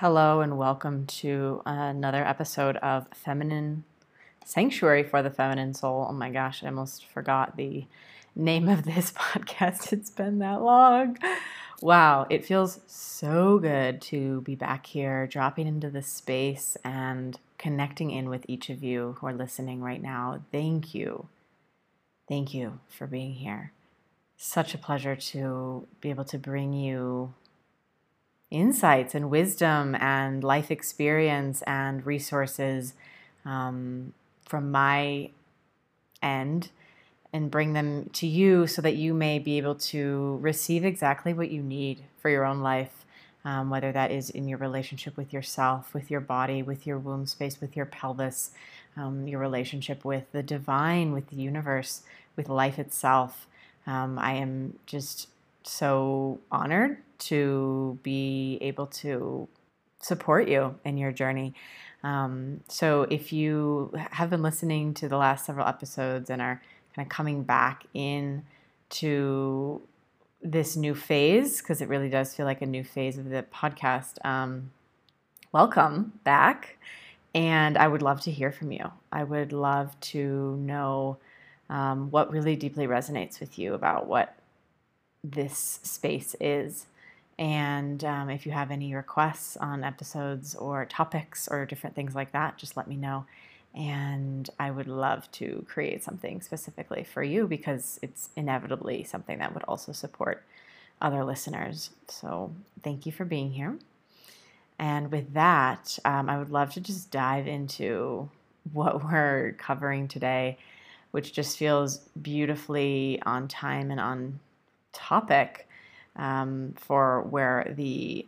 Hello, and welcome to another episode of Feminine Sanctuary for the Feminine Soul. Oh my gosh, I almost forgot the name of this podcast. It's been that long. Wow, it feels so good to be back here, dropping into this space and connecting in with each of you who are listening right now. Thank you. Thank you for being here. Such a pleasure to be able to bring you insights and wisdom and life experience and resources um, from my end and bring them to you so that you may be able to receive exactly what you need for your own life, um, whether that is in your relationship with yourself, with your body, with your womb space, with your pelvis, um, your relationship with the divine, with the universe, with life itself. Um, I am just so honored to be able to support you in your journey. Um, so, if you have been listening to the last several episodes and are kind of coming back in to this new phase, because it really does feel like a new phase of the podcast, um, welcome back. And I would love to hear from you. I would love to know um, what really deeply resonates with you about what this space is. And um, if you have any requests on episodes or topics or different things like that, just let me know. And I would love to create something specifically for you because it's inevitably something that would also support other listeners. So thank you for being here. And with that, um, I would love to just dive into what we're covering today, which just feels beautifully on time and on topic um, for where the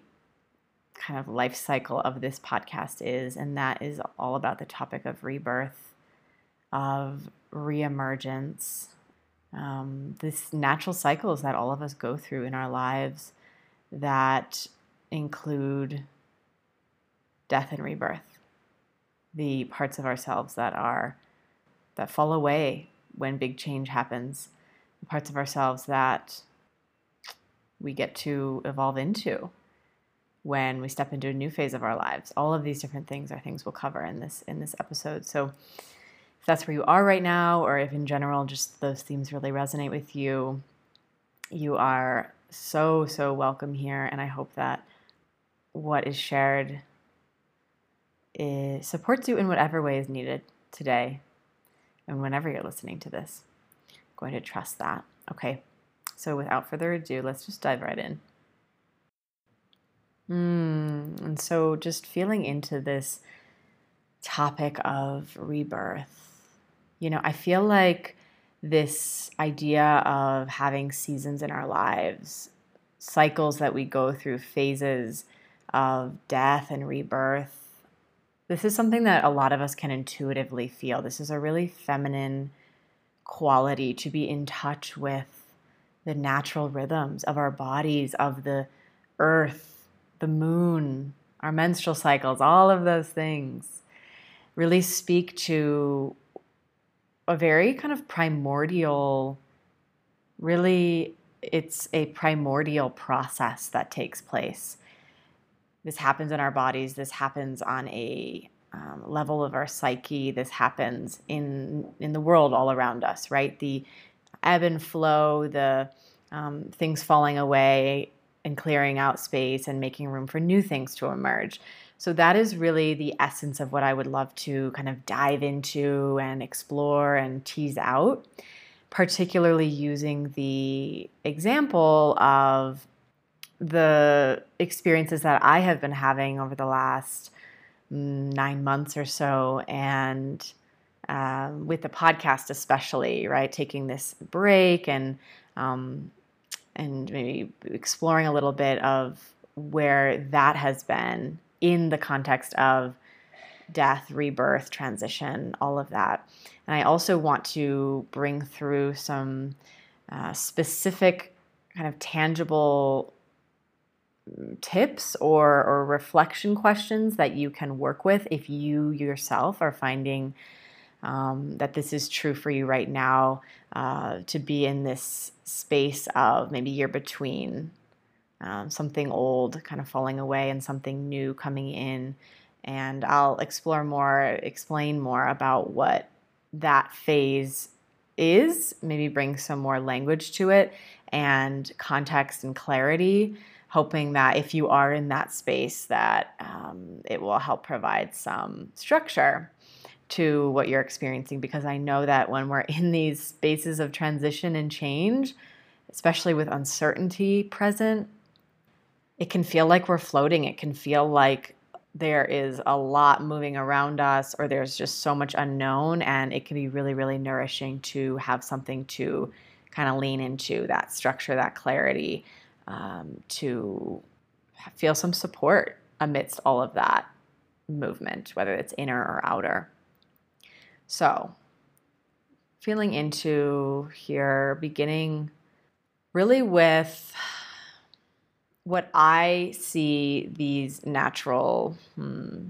kind of life cycle of this podcast is, and that is all about the topic of rebirth, of reemergence, um, this natural cycles that all of us go through in our lives that include death and rebirth, the parts of ourselves that are that fall away when big change happens, the parts of ourselves that we get to evolve into when we step into a new phase of our lives. All of these different things are things we'll cover in this in this episode. So if that's where you are right now or if in general just those themes really resonate with you, you are so so welcome here and I hope that what is shared is, supports you in whatever way is needed today and whenever you're listening to this. I'm going to trust that. Okay. So without further ado, let's just dive right in. Mm, and so just feeling into this topic of rebirth. You know, I feel like this idea of having seasons in our lives, cycles that we go through, phases of death and rebirth. This is something that a lot of us can intuitively feel. This is a really feminine quality to be in touch with the natural rhythms of our bodies, of the earth, the moon, our menstrual cycles, all of those things really speak to a very kind of primordial, really, it's a primordial process that takes place. This happens in our bodies, this happens on a um, level of our psyche, this happens in, in the world all around us, right? The ebb and flow, the um, things falling away and clearing out space and making room for new things to emerge. So, that is really the essence of what I would love to kind of dive into and explore and tease out, particularly using the example of the experiences that I have been having over the last mm, nine months or so. And um, with the podcast, especially, right? Taking this break and um, and maybe exploring a little bit of where that has been in the context of death, rebirth, transition, all of that. And I also want to bring through some uh, specific, kind of tangible tips or, or reflection questions that you can work with if you yourself are finding um, that this is true for you right now uh, to be in this space of maybe you're between um, something old kind of falling away and something new coming in. And I'll explore more, explain more about what that phase is, maybe bring some more language to it and context and clarity, hoping that if you are in that space, that um, it will help provide some structure to what you're experiencing. Because I know that when we're in these spaces of transition and change, especially with uncertainty present, it can feel like we're floating. It can feel like there is a lot moving around us or there's just so much unknown and it can be really really nourishing to have something to kind of lean into that structure that clarity um, to feel some support amidst all of that movement whether it's inner or outer so feeling into here beginning really with what I see these natural hmm,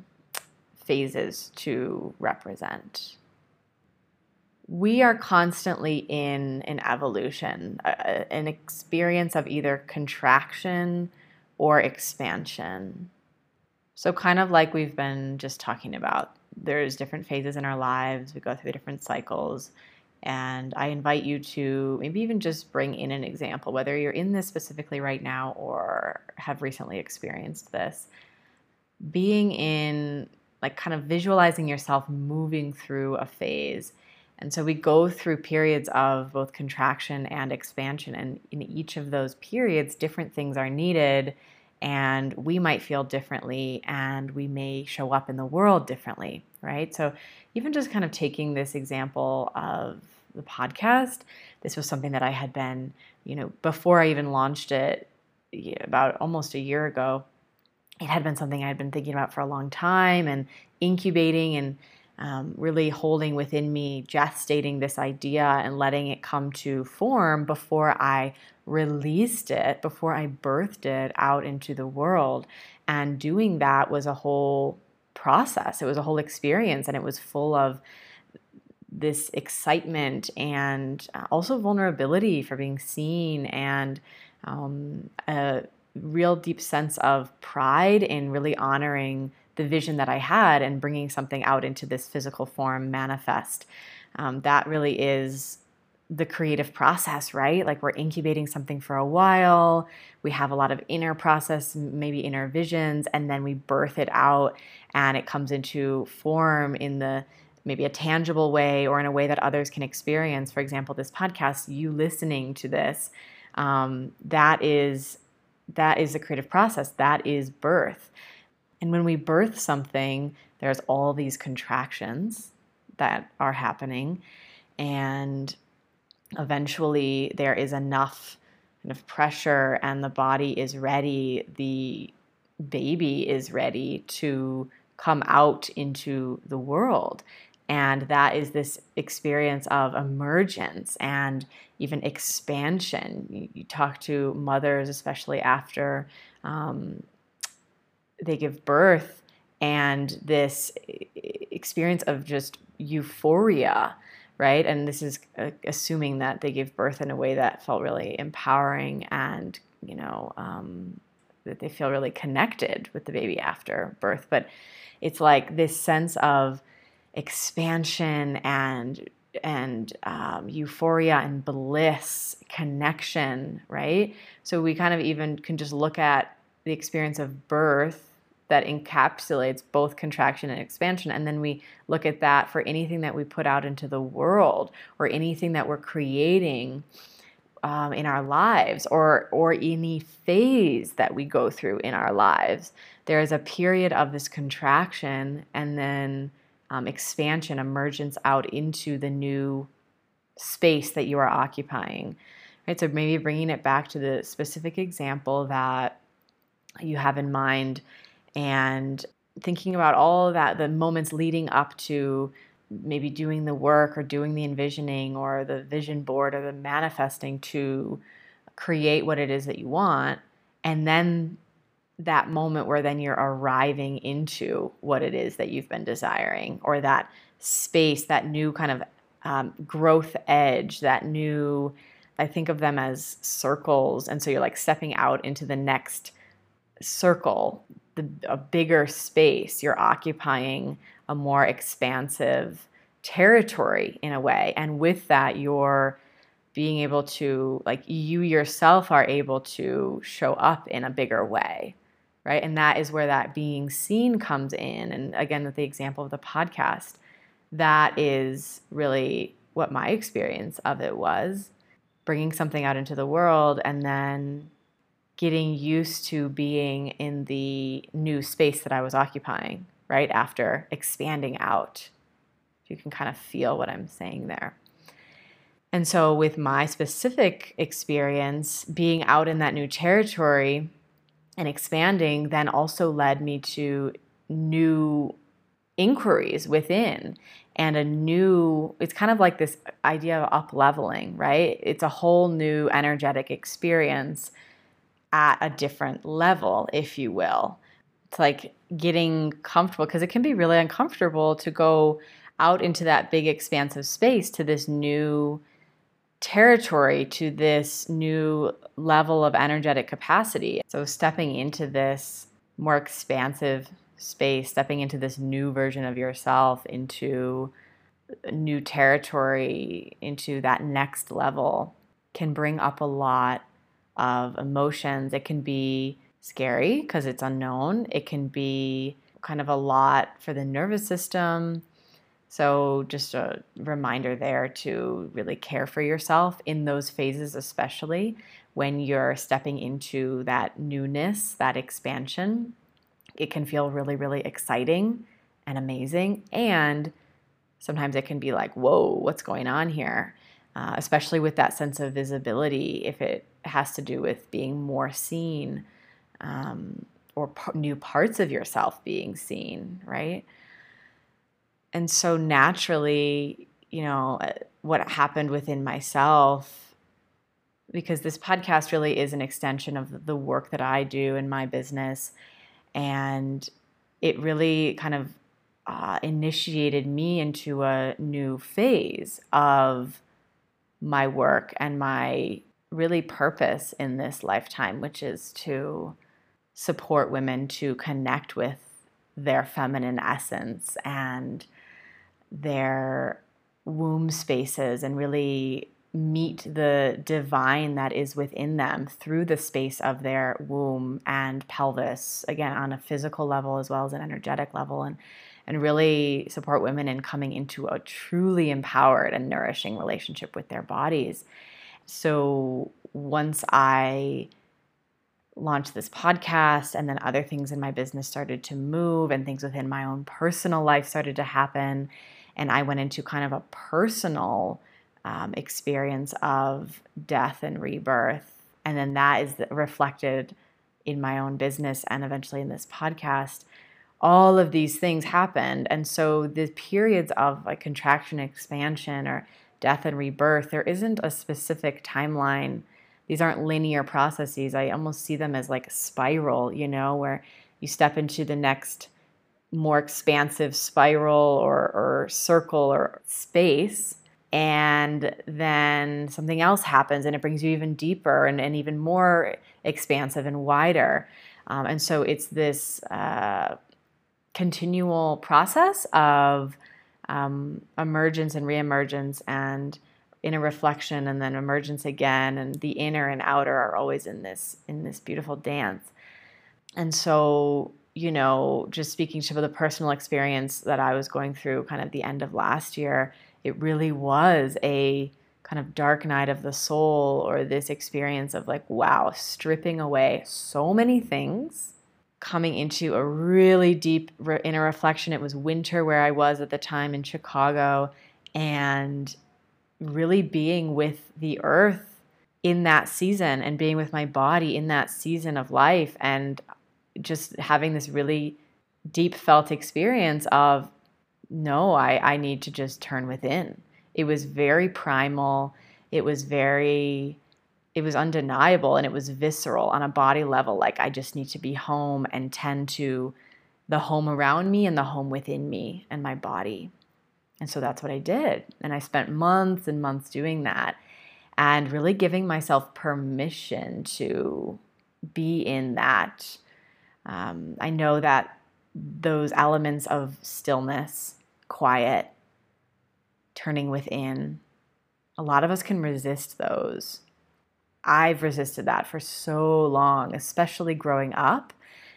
phases to represent. We are constantly in an evolution, an experience of either contraction or expansion. So, kind of like we've been just talking about, there's different phases in our lives, we go through different cycles. And I invite you to maybe even just bring in an example, whether you're in this specifically right now or have recently experienced this. Being in, like, kind of visualizing yourself moving through a phase. And so we go through periods of both contraction and expansion. And in each of those periods, different things are needed. And we might feel differently, and we may show up in the world differently, right? So, even just kind of taking this example of the podcast. This was something that I had been, you know, before I even launched it about almost a year ago. It had been something I had been thinking about for a long time and incubating and um, really holding within me, gestating this idea and letting it come to form before I released it, before I birthed it out into the world. And doing that was a whole process, it was a whole experience, and it was full of this excitement and uh, also vulnerability for being seen and um, a real deep sense of pride in really honoring the vision that I had and bringing something out into this physical form manifest. Um, that really is the creative process, right? Like we're incubating something for a while, we have a lot of inner process, maybe inner visions, and then we birth it out and it comes into form in the maybe a tangible way or in a way that others can experience. For example, this podcast, you listening to this, um, that is that is the creative process. That is birth. And when we birth something, there's all these contractions that are happening, and eventually there is enough kind of pressure, and the body is ready. The baby is ready to come out into the world. And that is this experience of emergence and even expansion. You, talk to mothers, especially after um, they give birth, and this experience of just euphoria, right? And this is uh, assuming that they gave birth in a way that felt really empowering and, you know, um, that they feel really connected with the baby after birth. But it's like this sense of expansion and and um, euphoria and bliss connection right so we kind of even can just look at the experience of birth that encapsulates both contraction and expansion and then we look at that for anything that we put out into the world or anything that we're creating um, in our lives or or any phase that we go through in our lives there is a period of this contraction and then um, expansion, emergence out into the new space that you are occupying. Right? So maybe bringing it back to the specific example that you have in mind and thinking about all of that, the moments leading up to maybe doing the work or doing the envisioning or the vision board or the manifesting to create what it is that you want. And then that moment where then you're arriving into what it is that you've been desiring or that space, that new kind of um, growth edge, that new I think of them as circles. And so you're like stepping out into the next circle, the, a bigger space. You're occupying a more expansive territory in a way. And with that, you're being able to, like, you yourself are able to show up in a bigger way. Right. And that is where that being seen comes in. And again, with the example of the podcast, that is really what my experience of it was bringing something out into the world and then getting used to being in the new space that I was occupying right after expanding out. You can kind of feel what I'm saying there. And so, with my specific experience, being out in that new territory and expanding then also led me to new inquiries within and a new it's kind of like this idea of up leveling right it's a whole new energetic experience at a different level if you will. It's like getting comfortable because it can be really uncomfortable to go out into that big expansive space to this new territory to this new level of energetic capacity. So stepping into this more expansive space, stepping into this new version of yourself, into new territory, into that next level, can bring up a lot of emotions. It can be scary because it's unknown, it can be kind of a lot for the nervous system. So, just a reminder there to really care for yourself in those phases, especially when you're stepping into that newness, that expansion it can feel really, really exciting and amazing. And sometimes it can be like, whoa, what's going on here? Uh, especially with that sense of visibility, if it has to do with being more seen um, or p- new parts of yourself being seen, right? And so naturally, you know, uh, what happened within myself, because this podcast really is an extension of the work that I do in my business and it really kind of uh, initiated me into a new phase of my work and my really purpose in this lifetime, which is to support women to connect with their feminine essence and their womb spaces and really meet the divine that is within them through the space of their womb and pelvis again on a physical level as well as an energetic level and and really support women in coming into a truly empowered and nourishing relationship with their bodies so once i launched this podcast and then other things in my business started to move and things within my own personal life started to happen and i went into kind of a personal um, experience of death and rebirth. And then that is reflected in my own business and eventually in this podcast. All of these things happened. And so the periods of like contraction, expansion, or death and rebirth, there isn't a specific timeline. These aren't linear processes. I almost see them as like spiral, you know, where you step into the next more expansive spiral or, or circle or space and then something else happens and it brings you even deeper and, and even more expansive and wider. Um, and so it's this uh, continual process of um, emergence and reemergence and inner reflection and then emergence again and the inner and outer are always in this in this beautiful dance. And so you know just speaking to the personal experience that i was going through kind of the end of last year it really was a kind of dark night of the soul or this experience of like, wow, stripping away so many things, coming into a really deep inner reflection. It was winter where I was at the time in Chicago and really being with the earth in that season and being with my body in that season of life and just having this really deep felt experience of no, I, I need to just turn within. It was very primal. It was very, it was undeniable and it was visceral on a body level. Like I just need to be home and tend to the home around me and the home within me and my body. And so that's what I did. And I spent months and months doing that. and really giving myself permission to be in that. Um, I know that those elements of stillness, quiet, turning within, a lot of us can resist those. I've resisted that for so long, especially growing up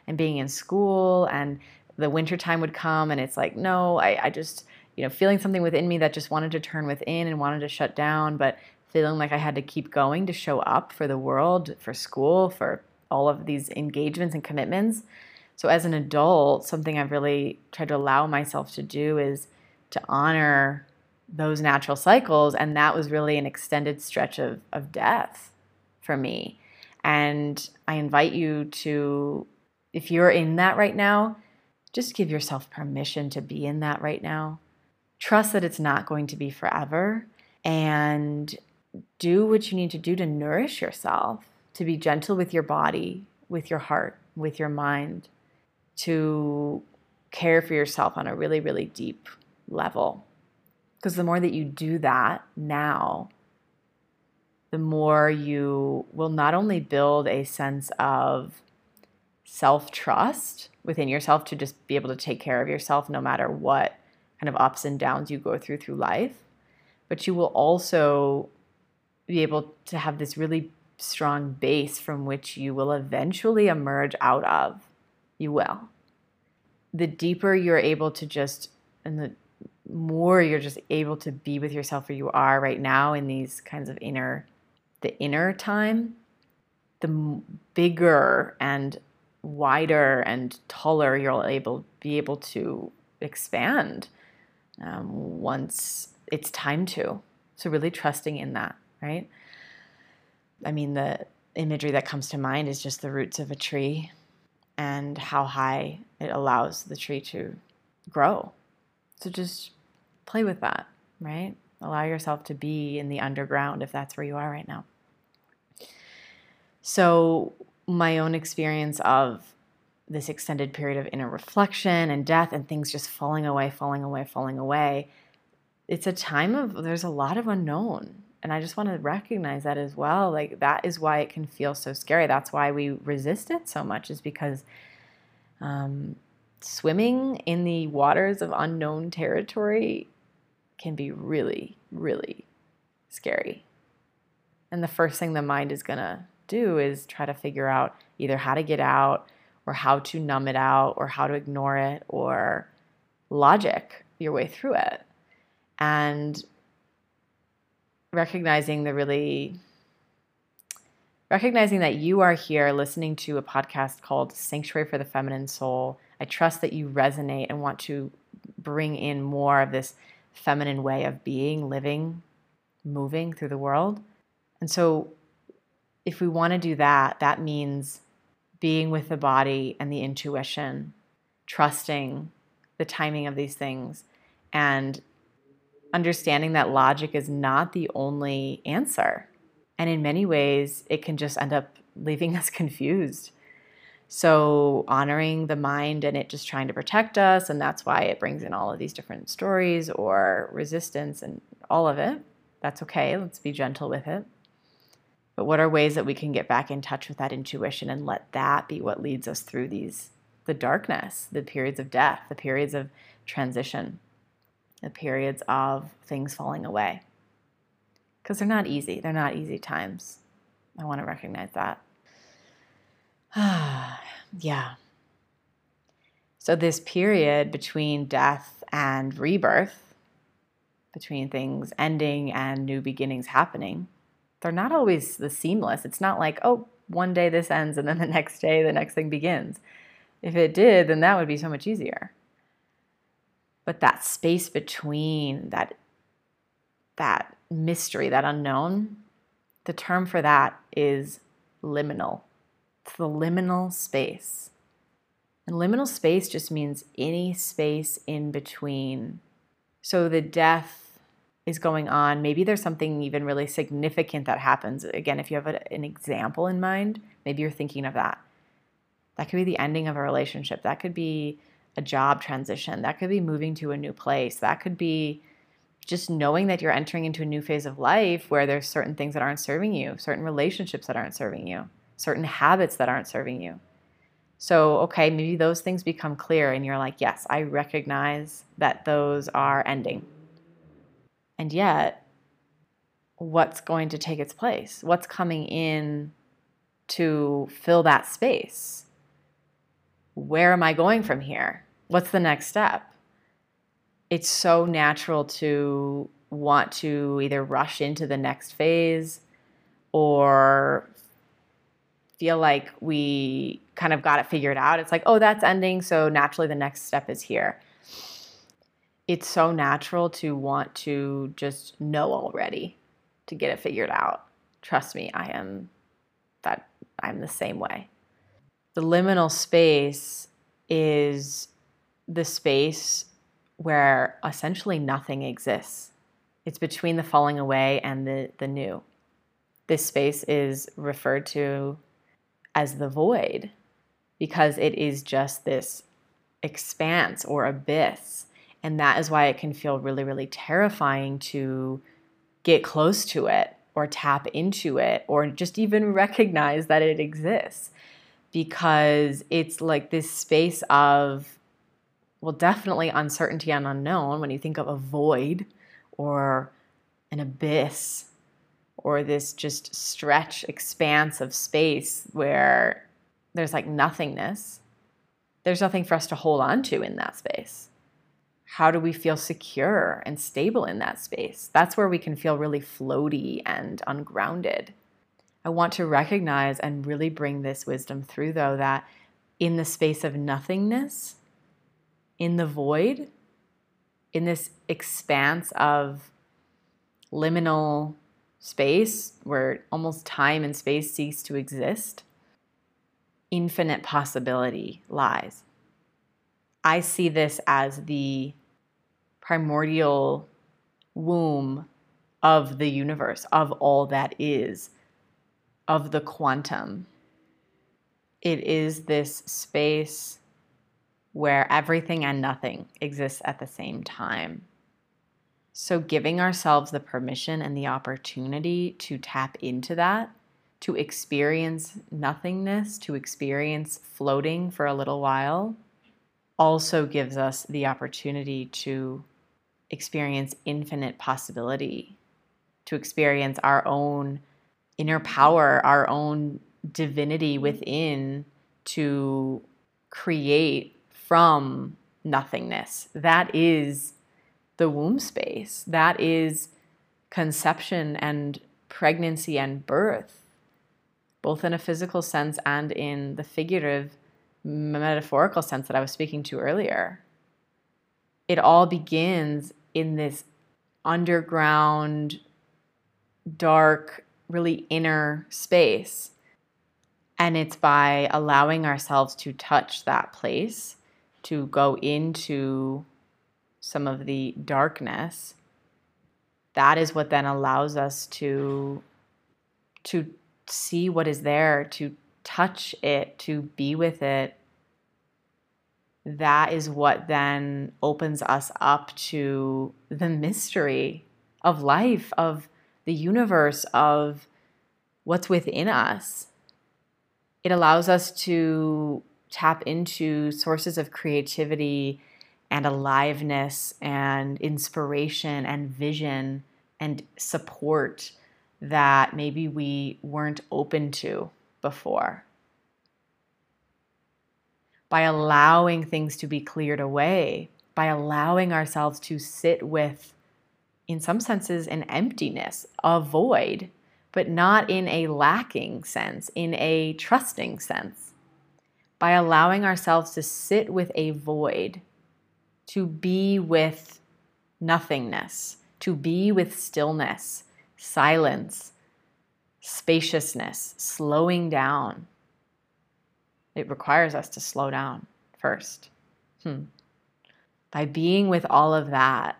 and being in school and the wintertime would come and it's like, no, I, I just, you know, feeling something within me that just wanted to turn within and wanted to shut down, but feeling like I had to keep going to show up for the world, for school, for all of these engagements and commitments. So as an adult, something I've really tried to allow myself to do is to honor those natural cycles. And that was really an extended stretch of, of death for me. And I invite you to, if you're in that right now, just give yourself permission to be in that right now. Trust that it's not going to be forever and do what you need to do to nourish yourself, to be gentle with your body, with your heart, with your mind, to care for yourself on a really, really deep level. Because the more that you do that now, the more you will not only build a sense of self trust within yourself to just be able to take care of yourself no matter what kind of ups and downs you go through through life, but you will also be able to have this really strong base from which you will eventually emerge out of. You will. The deeper you're able to just, and the more you're just able to be with yourself where you are right now in these kinds of inner, the inner time, the bigger and wider and taller you'll able be able to expand um, once it's time to. So really trusting in that, right? I mean, the imagery that comes to mind is just the roots of a tree and how high it allows the tree to grow. So just play with that, right? Allow yourself to be in the underground if that's where you are right now. So, my own experience of this extended period of inner reflection and death and things just falling away, falling away, falling away, it's a time of there's a lot of unknown. And I just want to recognize that as well. Like that is why it can feel so scary. That's why we resist it so much, is because um, swimming in the waters of unknown territory can be really, really scary. And the first thing the mind is going to do is try to figure out either how to get out or how to numb it out or how to ignore it or logic your way through it. And recognizing the really recognizing that you are here listening to a podcast called Sanctuary for the Feminine Soul. I trust that you resonate and want to bring in more of this feminine way of being, living, moving through the world. And so if we want to do that, that means being with the body and the intuition, trusting the timing of these things, and understanding that logic is not the only answer. And in many ways, it can just end up leaving us confused. So, honoring the mind and it just trying to protect us, and that's why it brings in all of these different stories or resistance and all of it. That's okay. Let's be gentle with it. But what are ways that we can get back in touch with that intuition and let that be what leads us through these the darkness, the periods of death, the periods of transition, the periods of things falling away. Because they're not easy. They're not easy times. I want to recognize that. yeah. So, this period between death and rebirth, between things ending and new beginnings happening, they're not always the seamless. It's not like, oh, one day this ends and then the next day the next thing begins. If it did, then that would be so much easier. But that space between that that mystery, that unknown, the term for that is liminal. It's the liminal space. And liminal space just means any space in between. So the death is going on. Maybe there's something even really significant that happens. Again, if you have a, an example in mind, maybe you're thinking of that. That could be the ending of a relationship. That could be a job transition. That could be moving to a new place. That could be just knowing that you're entering into a new phase of life where there's certain things that aren't serving you, certain relationships that aren't serving you, certain habits that aren't serving you. So, okay, maybe those things become clear and you're like, yes, I recognize that those are ending. And yet, what's going to take its place? What's coming in to fill that space? Where am I going from here? What's the next step? It's so natural to want to either rush into the next phase or feel like we kind of got it figured out. It's like, oh, that's ending. So naturally, the next step is here. It's so natural to want to just know already to get it figured out. Trust me, I am that I'm the same way. The liminal space is the space where essentially nothing exists. It's between the falling away and the, the new. This space is referred to as the void because it is just this expanse or abyss. And that is why it can feel really, really terrifying to get close to it or tap into it or just even recognize that it exists. Because it's like this space of well definitely uncertainty and unknown when you think of a void or an abyss or this just stretch expanse of space where there's like nothingness. There's nothing for us to hold on to in that space how do we feel secure and stable in that space? That's where we can feel really floaty and ungrounded. I want to recognize and really bring this wisdom through, though, that in the space of nothingness, in the void, in this expanse of liminal space where almost time and space cease to exist, infinite possibility lies. I see this as the primordial womb of the universe, of all that is, of the quantum. It is this space where everything and nothing exists at the same time. So, giving ourselves the permission and the opportunity to tap into that, to experience nothingness, to experience floating for a little while, also gives us the opportunity to experience infinite possibility, to experience our own inner power, our own divinity mm-hmm. within to create from nothingness. That is the womb space. That is conception and pregnancy and birth, both in a physical sense and in the figurative, metaphorical sense that I was speaking to earlier it all begins in this underground, dark, really inner space. And it's by allowing ourselves to touch that place, to go into some of the darkness. That is what then allows us to to see what is there, to touch it, to be with it, that is what then opens us up to the mystery of life, of the universe, of what's within us. It allows us to tap into sources of creativity and aliveness and inspiration and vision and support that maybe we weren't open to before by allowing things to be cleared away, by allowing ourselves to sit with, in some senses, an emptiness, a void, but not in a lacking sense, in a trusting sense. By allowing ourselves to sit with a void, to be with nothingness, to be with stillness, silence, spaciousness, slowing down it requires us to slow down first. Hmm. By being with all of that,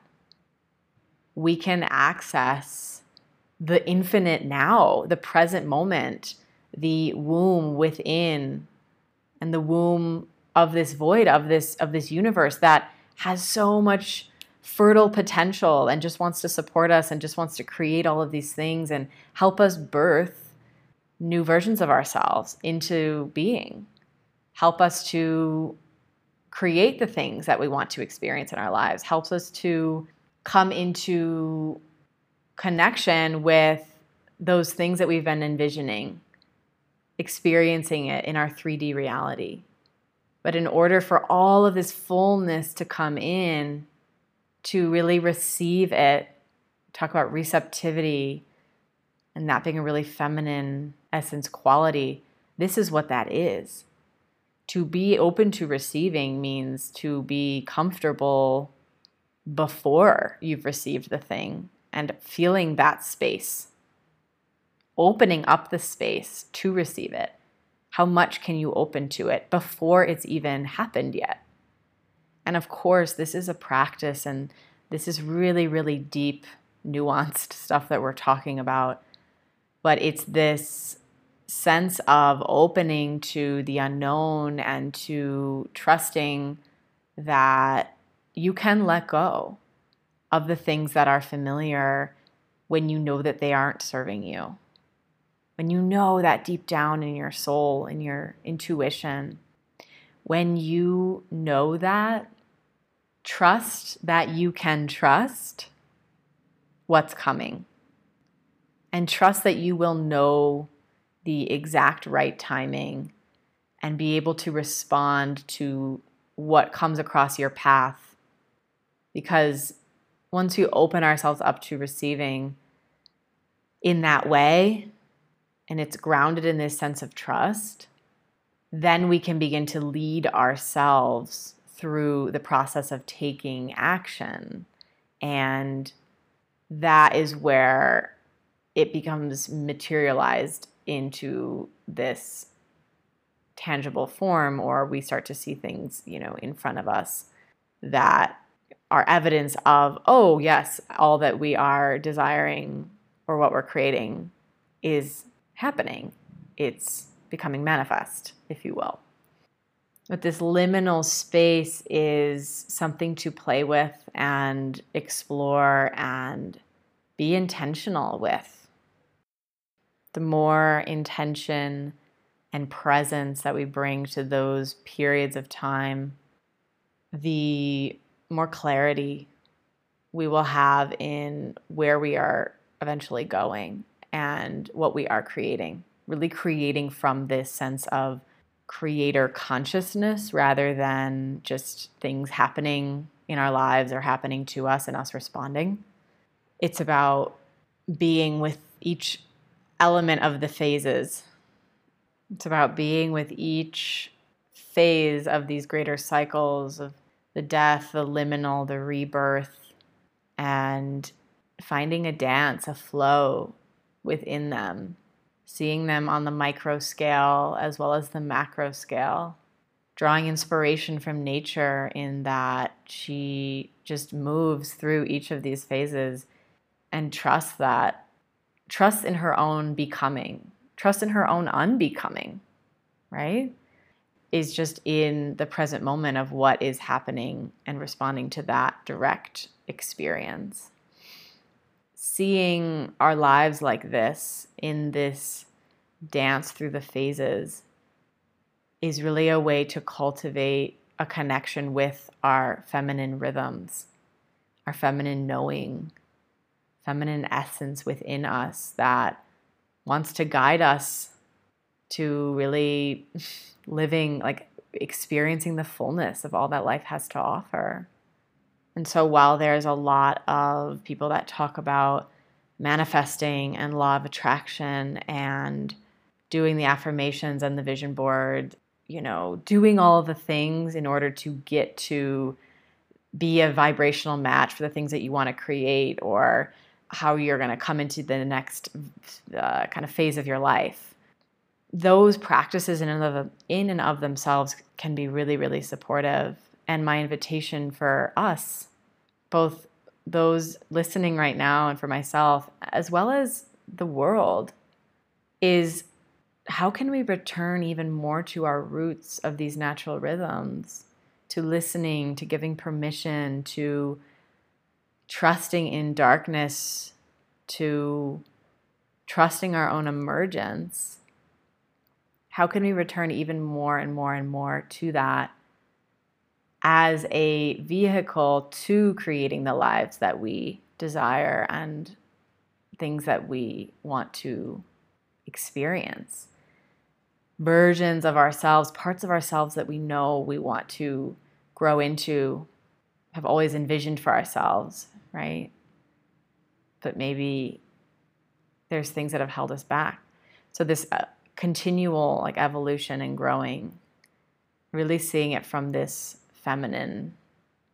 we can access the infinite now, the present moment, the womb within, and the womb of this void of this of this universe that has so much fertile potential and just wants to support us and just wants to create all of these things and help us birth new versions of ourselves into being. Help us to create the things that we want to experience in our lives. Helps us to come into connection with those things that we've been envisioning, experiencing it in our 3D reality. But in order for all of this fullness to come in, to really receive it, talk about receptivity and that being a really feminine essence quality, this is what that is. To be open to receiving means to be comfortable before you've received the thing and feeling that space, opening up the space to receive it. How much can you open to it before it's even happened yet? And of course, this is a practice and this is really, really deep, nuanced stuff that we're talking about. But it's this sense of opening to the unknown and to trusting that you can let go of the things that are familiar when you know that they aren't serving you. When you know that deep down in your soul, in your intuition, when you know that, trust that you can trust what's coming. And trust that you will know the exact right timing and be able to respond to what comes across your path. Because once we open ourselves up to receiving in that way, and it's grounded in this sense of trust, then we can begin to lead ourselves through the process of taking action. And that is where it becomes materialized into this tangible form, or we start to see things, you know, in front of us that are evidence of, oh, yes, all that we are desiring or what we're creating is happening. It's becoming manifest, if you will. But this liminal space is something to play with and explore and be intentional with. The more intention and presence that we bring to those periods of time, the more clarity we will have in where we are eventually going and what we are creating. Really creating from this sense of creator consciousness rather than just things happening in our lives or happening to us and us responding. It's about being with each element of the phases. It's about being with each phase of these greater cycles of the death, the liminal, the rebirth, and finding a dance, a flow within them, seeing them on the micro scale as well as the macro scale, drawing inspiration from nature in that she just moves through each of these phases and trust that, trust in her own becoming, trust in her own unbecoming, right? is just in the present moment of what is happening and responding to that direct experience. Seeing our lives like this in this dance through the phases is really a way to cultivate a connection with our feminine rhythms, our feminine knowing, feminine essence within us that wants to guide us to really living, like experiencing the fullness of all that life has to offer. And so, while there's a lot of people that talk about manifesting and law of attraction and doing the affirmations and the vision board, you know, doing all the things in order to get to be a vibrational match for the things that you want to create or how you're going to come into the next uh, kind of phase of your life those practices in and of in and of themselves can be really really supportive and my invitation for us both those listening right now and for myself as well as the world is how can we return even more to our roots of these natural rhythms to listening to giving permission to trusting in darkness to trusting our own emergence, how can we return even more and more and more to that as a vehicle to creating the lives that we desire and things that we want to experience? Versions of ourselves, parts of ourselves that we know we want to grow into, have always envisioned for ourselves, right? But maybe there's things that have held us back. So this uh, continual like evolution and growing, really seeing it from this feminine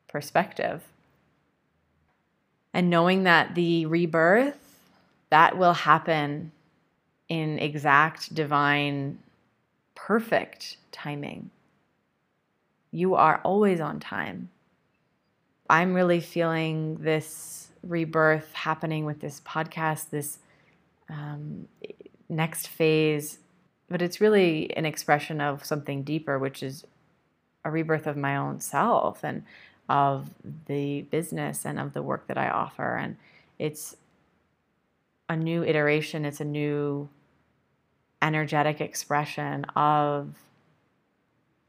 perspective. And knowing that the rebirth that will happen in exact divine perfect timing. You are always on time. I'm really feeling this rebirth happening with this podcast, this um, next phase, but it's really an expression of something deeper, which is a rebirth of my own self and of the business and of the work that I offer. And it's a new iteration, it's a new energetic expression of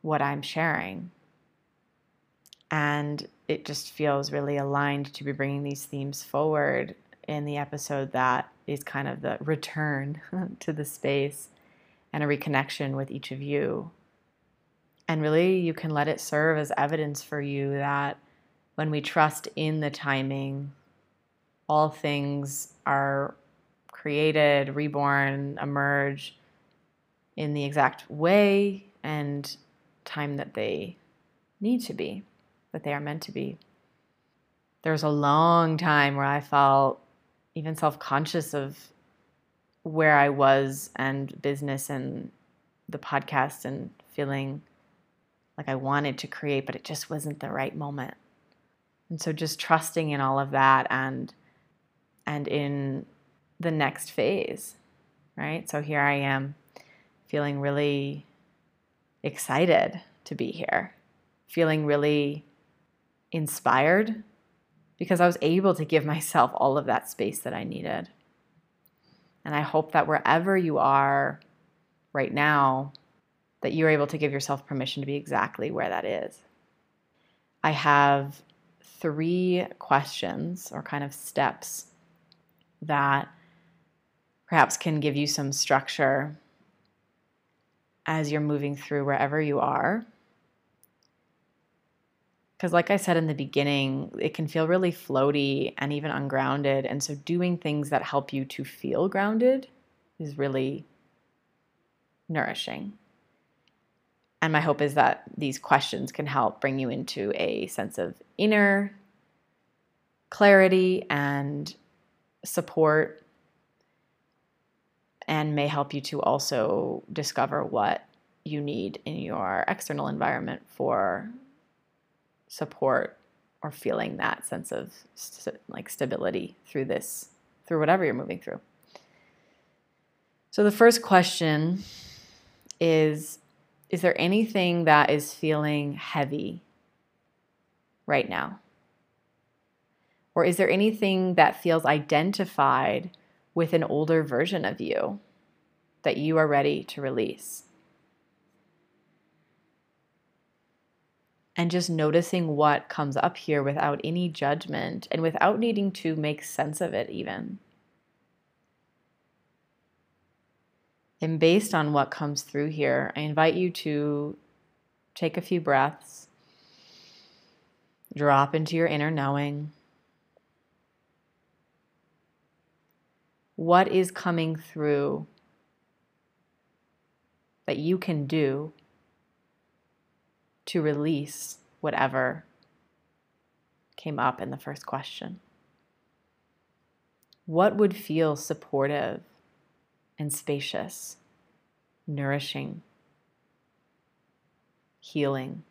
what I'm sharing. And it just feels really aligned to be bringing these themes forward in the episode that is kind of the return to the space and a reconnection with each of you. And really, you can let it serve as evidence for you that when we trust in the timing, all things are created, reborn, emerge in the exact way and time that they need to be, that they are meant to be. There was a long time where I felt even self conscious of where I was and business and the podcast and feeling like I wanted to create, but it just wasn't the right moment. And so just trusting in all of that and and in the next phase, right? So here I am feeling really excited to be here, feeling really inspired because I was able to give myself all of that space that I needed. And I hope that wherever you are right now, that you're able to give yourself permission to be exactly where that is. I have three questions or kind of steps that perhaps can give you some structure as you're moving through wherever you are. Because, like I said in the beginning, it can feel really floaty and even ungrounded. And so, doing things that help you to feel grounded is really nourishing. And my hope is that these questions can help bring you into a sense of inner clarity and support, and may help you to also discover what you need in your external environment for support or feeling that sense of st- like stability through this through whatever you're moving through. So the first question is is there anything that is feeling heavy right now? Or is there anything that feels identified with an older version of you that you are ready to release? and just noticing what comes up here without any judgment and without needing to make sense of it, even. And based on what comes through here, I invite you to take a few breaths, drop into your inner knowing. What is coming through that you can do to release whatever came up in the first question. What would feel supportive and spacious, nourishing, healing?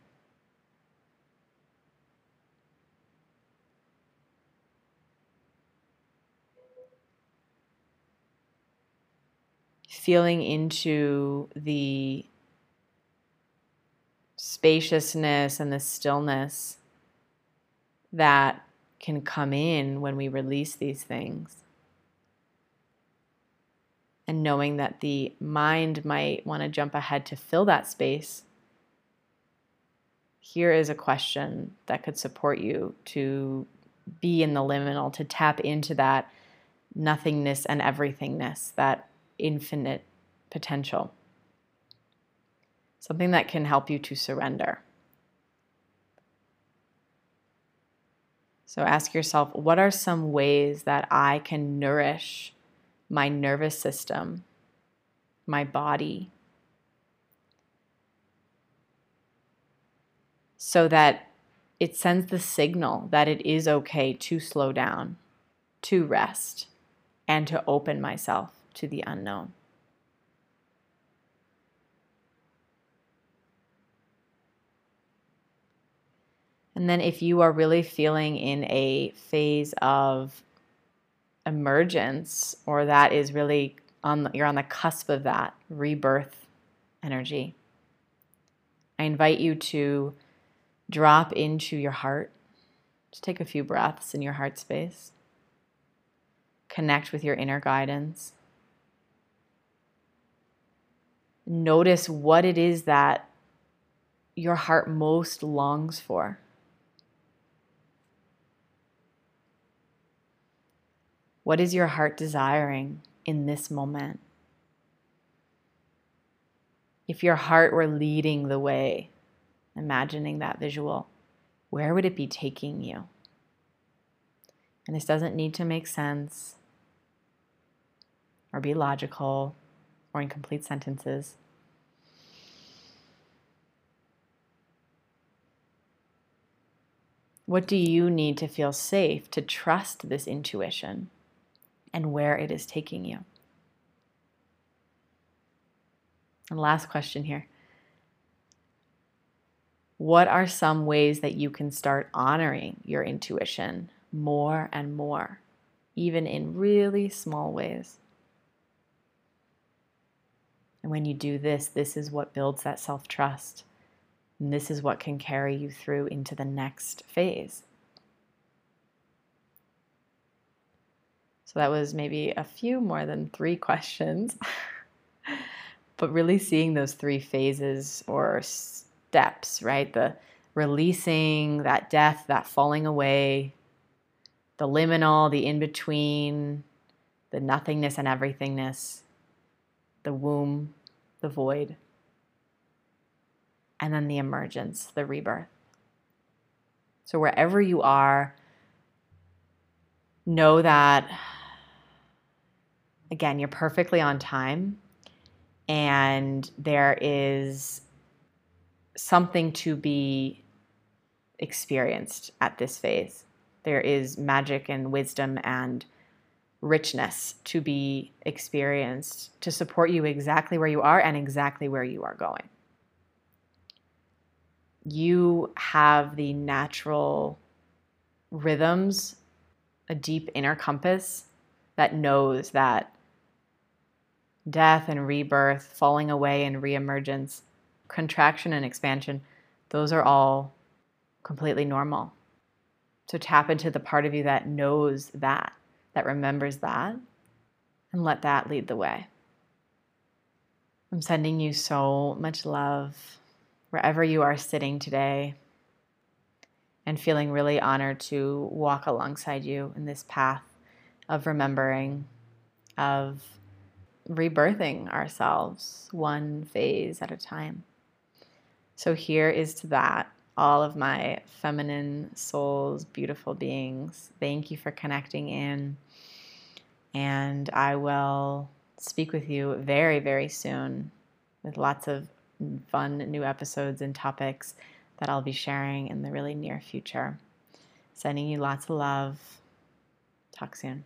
Feeling into the spaciousness and the stillness that can come in when we release these things. And knowing that the mind might want to jump ahead to fill that space, here is a question that could support you to be in the liminal, to tap into that nothingness and everythingness, that infinite potential. Something that can help you to surrender. So ask yourself what are some ways that I can nourish my nervous system, my body, so that it sends the signal that it is okay to slow down, to rest, and to open myself to the unknown. And then, if you are really feeling in a phase of emergence, or that is really on the, you're on the cusp of that rebirth energy, I invite you to drop into your heart. Just take a few breaths in your heart space. Connect with your inner guidance. Notice what it is that your heart most longs for. What is your heart desiring in this moment? If your heart were leading the way, imagining that visual, where would it be taking you? And this doesn't need to make sense or be logical or in complete sentences. What do you need to feel safe to trust this intuition? And where it is taking you. And last question here. What are some ways that you can start honoring your intuition more and more, even in really small ways? And when you do this, this is what builds that self trust. And this is what can carry you through into the next phase. So that was maybe a few more than three questions. but really seeing those three phases or steps, right? The releasing, that death, that falling away, the liminal, the in between, the nothingness and everythingness, the womb, the void, and then the emergence, the rebirth. So, wherever you are, know that again, you're perfectly on time and there is something to be experienced at this phase. There is magic and wisdom and richness to be experienced to support you exactly where you are and exactly where you are going. You have the natural rhythms, a deep inner compass that knows that death and rebirth, falling away and reemergence, contraction and expansion, those are all completely normal. So tap into the part of you that knows that, that remembers that, and let that lead the way. I'm sending you so much love wherever you are sitting today and feeling really honored to walk alongside you in this path of remembering, of rebirthing ourselves one phase at a time. So here is to that, all of my feminine souls, beautiful beings. Thank you for connecting in. And I will speak with you very, very soon with lots of fun new episodes and topics that I'll be sharing in the really near future. Sending you lots of love. Talk soon.